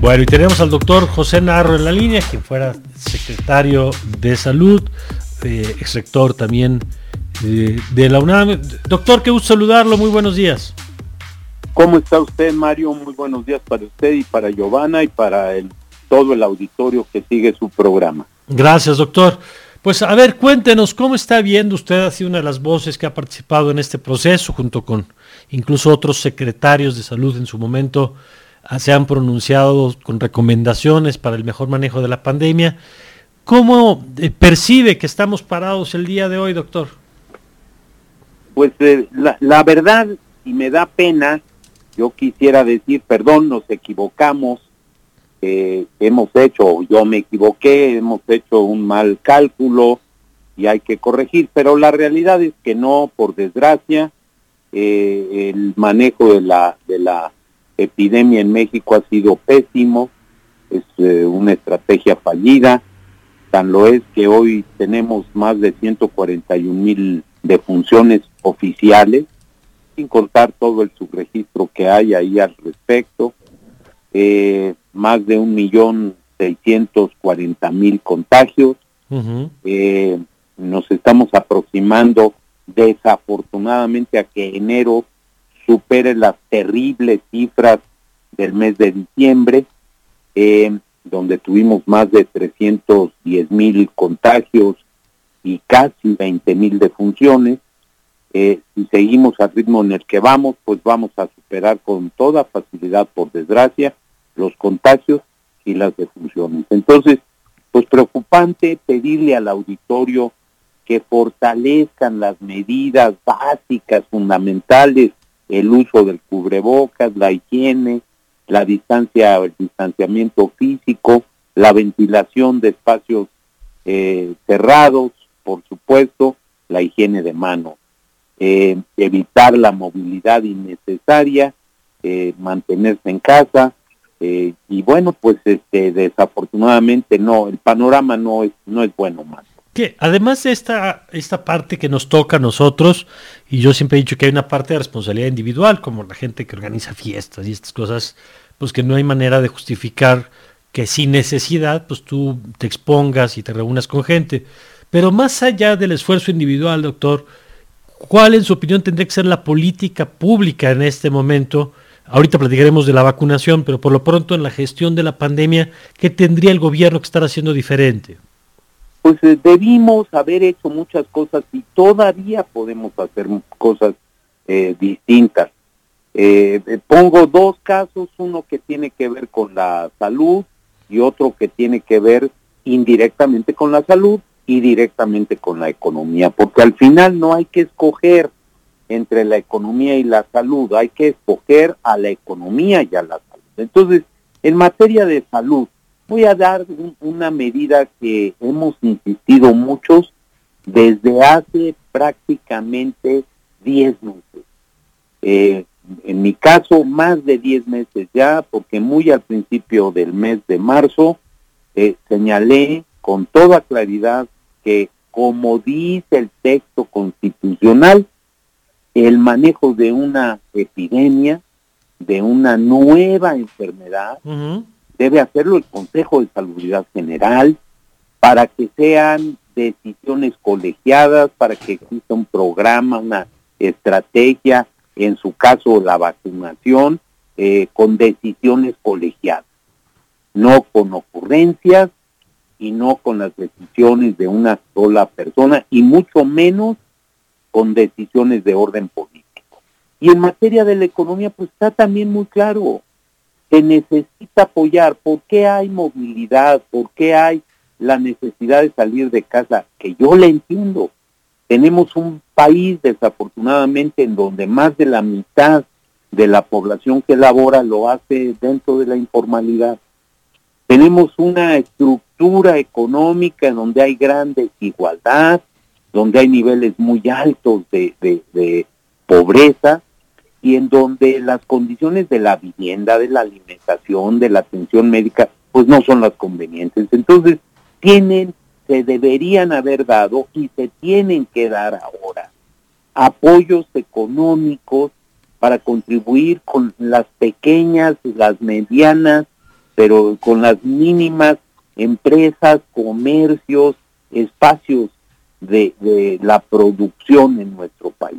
Bueno, y tenemos al doctor José Narro en la línea, quien fuera secretario de salud, eh, ex rector también eh, de la UNAM. Doctor, qué gusto saludarlo, muy buenos días. ¿Cómo está usted, Mario? Muy buenos días para usted y para Giovanna y para el, todo el auditorio que sigue su programa. Gracias, doctor. Pues a ver, cuéntenos, ¿cómo está viendo usted, ha sido una de las voces que ha participado en este proceso, junto con incluso otros secretarios de salud en su momento, se han pronunciado con recomendaciones para el mejor manejo de la pandemia. ¿Cómo eh, percibe que estamos parados el día de hoy, doctor? Pues eh, la, verdad, y me da pena, yo quisiera decir, perdón, nos equivocamos, eh, hemos hecho, yo me equivoqué, hemos hecho un mal cálculo y hay que corregir, pero la realidad es que no, por desgracia, el manejo de la, de la epidemia en México ha sido pésimo, es eh, una estrategia fallida, tan lo es que hoy tenemos más de 141 mil defunciones oficiales, sin contar todo el subregistro que hay ahí al respecto. Eh, más de un millón seiscientos cuarenta mil contagios. Eh, nos estamos aproximando desafortunadamente a que enero supere las terribles cifras del mes de diciembre, eh, donde tuvimos más de 310 mil contagios y casi 20 mil defunciones. Eh, si seguimos al ritmo en el que vamos, pues vamos a superar con toda facilidad, por desgracia, los contagios y las defunciones. Entonces, pues preocupante pedirle al auditorio que fortalezcan las medidas básicas, fundamentales, el uso del cubrebocas, la higiene, la distancia, el distanciamiento físico, la ventilación de espacios eh, cerrados, por supuesto, la higiene de mano, eh, evitar la movilidad innecesaria, eh, mantenerse en casa, y bueno, pues este, desafortunadamente no, el panorama no es, no es bueno más. Además de esta, esta parte que nos toca a nosotros, y yo siempre he dicho que hay una parte de responsabilidad individual, como la gente que organiza fiestas y estas cosas, pues que no hay manera de justificar que sin necesidad, pues tú te expongas y te reúnas con gente. Pero más allá del esfuerzo individual, doctor, ¿cuál en su opinión tendría que ser la política pública en este momento? Ahorita platicaremos de la vacunación, pero por lo pronto en la gestión de la pandemia, ¿qué tendría el gobierno que estar haciendo diferente? Pues eh, debimos haber hecho muchas cosas y todavía podemos hacer cosas eh, distintas. Eh, pongo dos casos, uno que tiene que ver con la salud y otro que tiene que ver indirectamente con la salud y directamente con la economía, porque al final no hay que escoger entre la economía y la salud, hay que escoger a la economía y a la salud. Entonces, en materia de salud, voy a dar una medida que hemos insistido muchos desde hace prácticamente 10 meses. Eh, en mi caso, más de 10 meses ya, porque muy al principio del mes de marzo eh, señalé con toda claridad que, como dice el texto constitucional, el manejo de una epidemia, de una nueva enfermedad, debe hacerlo el Consejo de Salubridad General para que sean decisiones colegiadas, para que exista un programa, una estrategia, en su caso la vacunación, eh, con decisiones colegiadas, no con ocurrencias y no con las decisiones de una sola persona y mucho menos con decisiones de orden político. Y en materia de la economía, pues está también muy claro, se necesita apoyar. ¿Por qué hay movilidad? ¿Por qué hay la necesidad de salir de casa? Que yo le entiendo. Tenemos un país, desafortunadamente, en donde más de la mitad de la población que labora lo hace dentro de la informalidad. Tenemos una estructura económica en donde hay gran desigualdad, donde hay niveles muy altos de, pobreza y en donde las condiciones de la vivienda, de la alimentación, de la atención médica, pues no son las convenientes. Entonces, tienen, se deberían haber dado y se tienen que dar ahora apoyos económicos para contribuir con las pequeñas, las medianas pero con las mínimas empresas, comercios, espacios de, de la producción en nuestro país.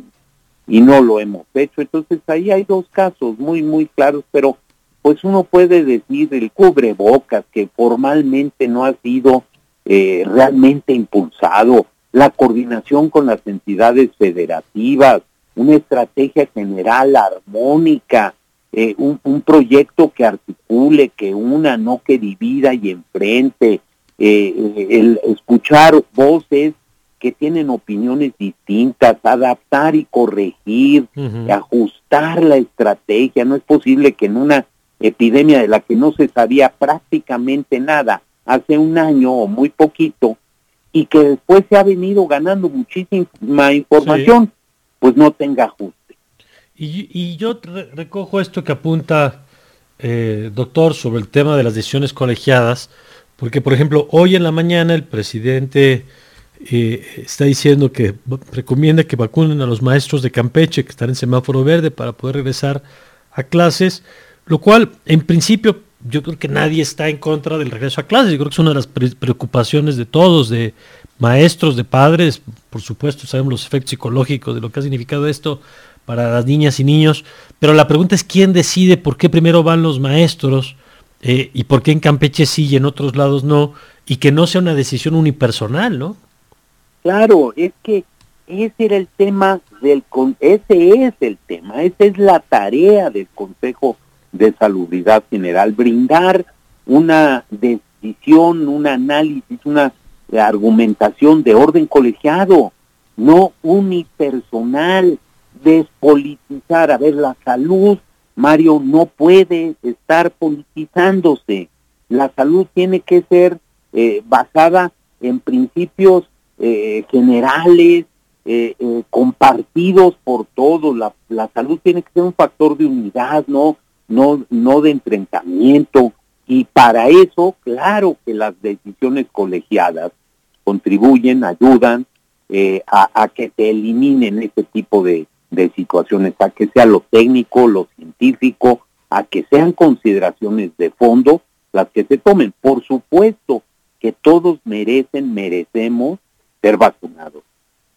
Y no lo hemos hecho. Entonces ahí hay dos casos muy, muy claros, pero pues uno puede decir el cubrebocas que formalmente no ha sido eh, realmente impulsado, la coordinación con las entidades federativas, una estrategia general armónica, eh, un, proyecto que articule, que una, no que divida y enfrente, eh, el escuchar voces que tienen opiniones distintas, adaptar y corregir, ajustar la estrategia. No es posible que en una epidemia de la que no se sabía prácticamente nada hace un año o muy poquito, y que después se ha venido ganando muchísima información, pues no tenga ajuste. Y, yo recojo esto que apunta, eh, doctor, sobre el tema de las decisiones colegiadas, porque, por ejemplo, hoy en la mañana el presidente eh, está diciendo que recomienda que vacunen a los maestros de Campeche que están en semáforo verde para poder regresar a clases, lo cual en principio yo creo que nadie está en contra del regreso a clases. Yo creo que es una de las preocupaciones de todos, de maestros, de padres. Por supuesto, sabemos los efectos psicológicos de lo que ha significado esto para las niñas y niños. Pero la pregunta es quién decide por qué primero van los maestros eh, y por qué en Campeche sí y en otros lados no. Y que no sea una decisión unipersonal, ¿no? Claro, es que ese era el tema del... Ese es el tema, esa es la tarea del Consejo de Salubridad General, brindar una decisión, un análisis, una argumentación de orden colegiado, no unipersonal, despolitizar. A ver, la salud, Mario, no puede estar politizándose. La salud tiene que ser eh, basada en principios eh, generales, eh, compartidos por todos. La, la salud tiene que ser un factor de unidad, ¿no? no, no de enfrentamiento. Y para eso, claro que las decisiones colegiadas contribuyen, ayudan eh, a, que se eliminen ese tipo de, de situaciones, a que sea lo técnico, lo científico, a que sean consideraciones de fondo las que se tomen. Por supuesto que todos merecen, merecemos ser vacunados.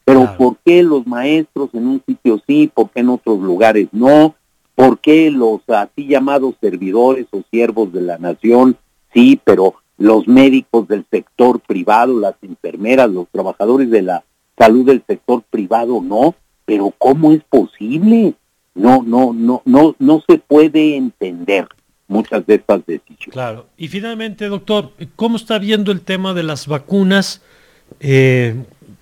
Pero ¿por qué los maestros en un sitio sí, por qué en otros lugares no? ¿Por qué los así llamados servidores o siervos de la nación sí, pero los médicos del sector privado, las enfermeras, los trabajadores de la salud del sector privado no? Pero ¿cómo es posible? No, no, no, no, no se puede entender muchas de estas decisiones. Claro. Y finalmente, doctor, ¿cómo está viendo el tema de las vacunas? Eh,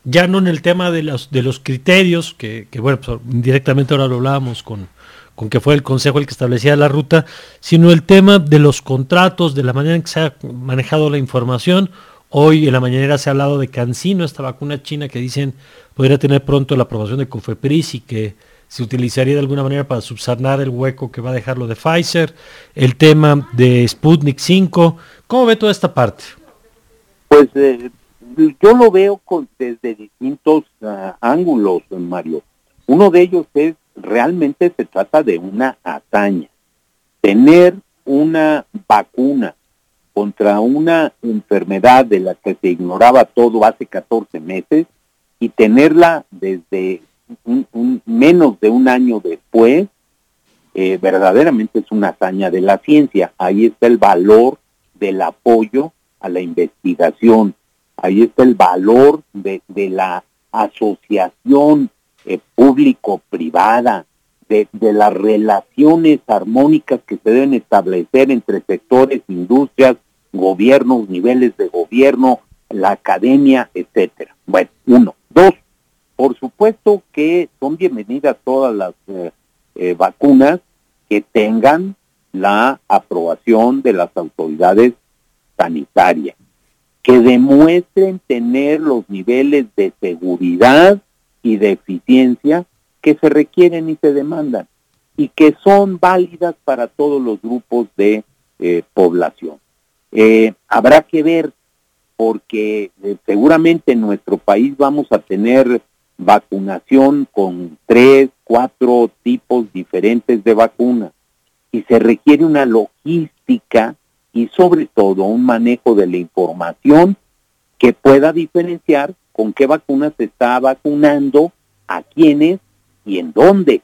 ya no en el tema de los, de los criterios, que, bueno, pues, directamente ahora lo hablábamos con, con que fue el Consejo el que establecía la ruta, sino el tema de los contratos, de la manera en que se ha manejado la información. Hoy en la mañanera se ha hablado de Cancino, esta vacuna china que dicen podría tener pronto la aprobación de Cofepris y que se utilizaría de alguna manera para subsanar el hueco que va a dejar lo de Pfizer, el tema de Sputnik 5. ¿Cómo ve toda esta parte? Pues eh, yo lo veo desde distintos uh, ángulos, Mario. Uno de ellos es realmente se trata de una hazaña. Tener una vacuna contra una enfermedad de la que se ignoraba todo hace 14 meses y tenerla desde un, menos de un año después, eh, verdaderamente es una hazaña de la ciencia. Ahí está el valor del apoyo a la investigación, ahí está el valor de, la asociación eh, público-privada, de, de, las relaciones armónicas que se deben establecer entre sectores, industrias, gobiernos, niveles de gobierno, la academia, etcétera. Bueno, uno. Dos, por supuesto que son bienvenidas todas las eh, eh, vacunas que tengan la aprobación de las autoridades sanitarias, que demuestren tener los niveles de seguridad y de eficiencia que se requieren y se demandan y que son válidas para todos los grupos de eh, población. Eh, habrá que ver porque eh, seguramente en nuestro país vamos a tener vacunación con tres, cuatro tipos diferentes de vacunas y se requiere una logística y sobre todo un manejo de la información que pueda diferenciar con qué vacunas se está vacunando, a quiénes y en dónde.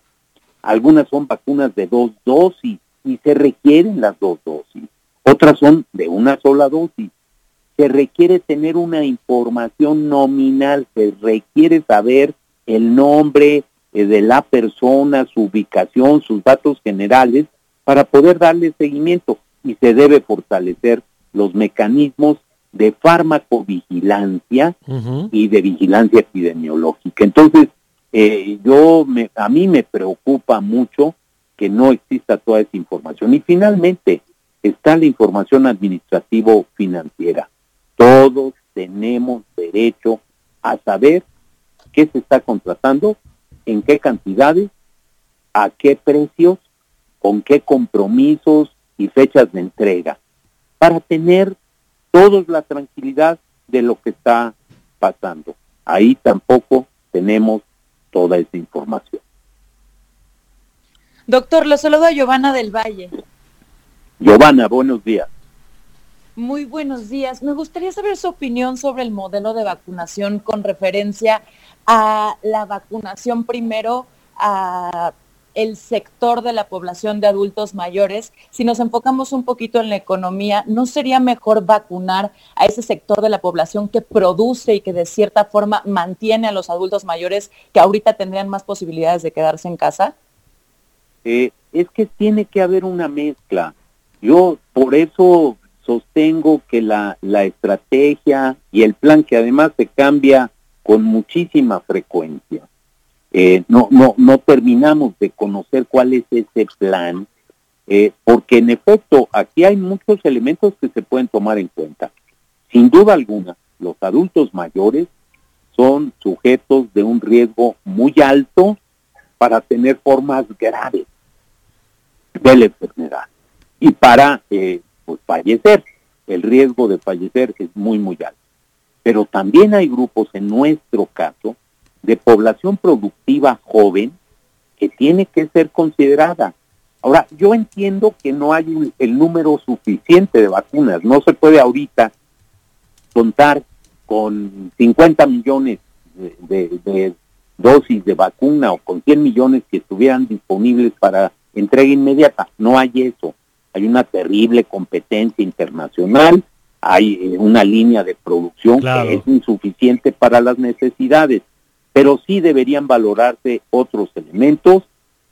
Algunas son vacunas de dos dosis y se requieren las dos dosis. Otras son de una sola dosis. Se requiere tener una información nominal, se requiere saber el nombre eh, de la persona, su ubicación, sus datos generales, para poder darle seguimiento y se debe fortalecer los mecanismos de farmacovigilancia y de vigilancia epidemiológica. Entonces, eh, yo me, a mí me preocupa mucho que no exista toda esa información. Y finalmente está la información administrativo-financiera. Todos tenemos derecho a saber qué se está contratando, en qué cantidades, a qué precios, con qué compromisos y fechas de entrega, para tener todos la tranquilidad de lo que está pasando. Ahí tampoco tenemos toda esa información. Doctor, lo saludo a Giovanna del Valle. Giovanna, buenos días. Muy buenos días. Me gustaría saber su opinión sobre el modelo de vacunación con referencia a la vacunación primero a el sector de la población de adultos mayores. Si nos enfocamos un poquito en la economía, ¿no sería mejor vacunar a ese sector de la población que produce y que de cierta forma mantiene a los adultos mayores que ahorita tendrían más posibilidades de quedarse en casa? Eh, es que tiene que haber una mezcla. Yo por eso sostengo que la, la estrategia y el plan que además se cambia con muchísima frecuencia. Eh, no, no, no terminamos de conocer cuál es ese plan, eh, porque en efecto aquí hay muchos elementos que se pueden tomar en cuenta. Sin duda alguna, los adultos mayores son sujetos de un riesgo muy alto para tener formas graves de la enfermedad y para eh, pues, fallecer. El riesgo de fallecer es muy, muy alto. Pero también hay grupos, en nuestro caso, de población productiva joven que tiene que ser considerada. Ahora, yo entiendo que no hay el número suficiente de vacunas. No se puede ahorita contar con 50 millones de, de dosis de vacuna o con 100 millones que estuvieran disponibles para entrega inmediata. No hay eso. Hay una terrible competencia internacional, hay eh, una línea de producción que es insuficiente para las necesidades, pero sí deberían valorarse otros elementos,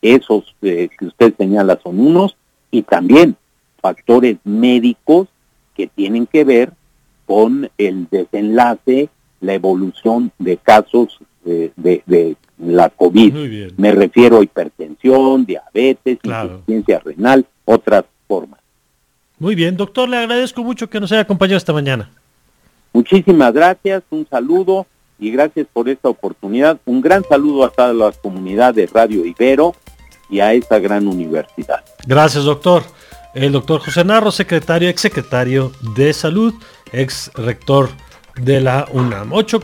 esos eh, que usted señala son unos, y también factores médicos que tienen que ver con el desenlace, la evolución de casos eh, de, de, la COVID. Me refiero a hipertensión, diabetes, insuficiencia renal, otras formas. Muy bien, doctor, le agradezco mucho que nos haya acompañado esta mañana. Muchísimas gracias, un saludo y gracias por esta oportunidad. Un gran saludo a toda la comunidad de Radio Ibero y a esta gran universidad. Gracias, doctor. El doctor José Narro, secretario, ex secretario de Salud, ex rector de la UNAM. 8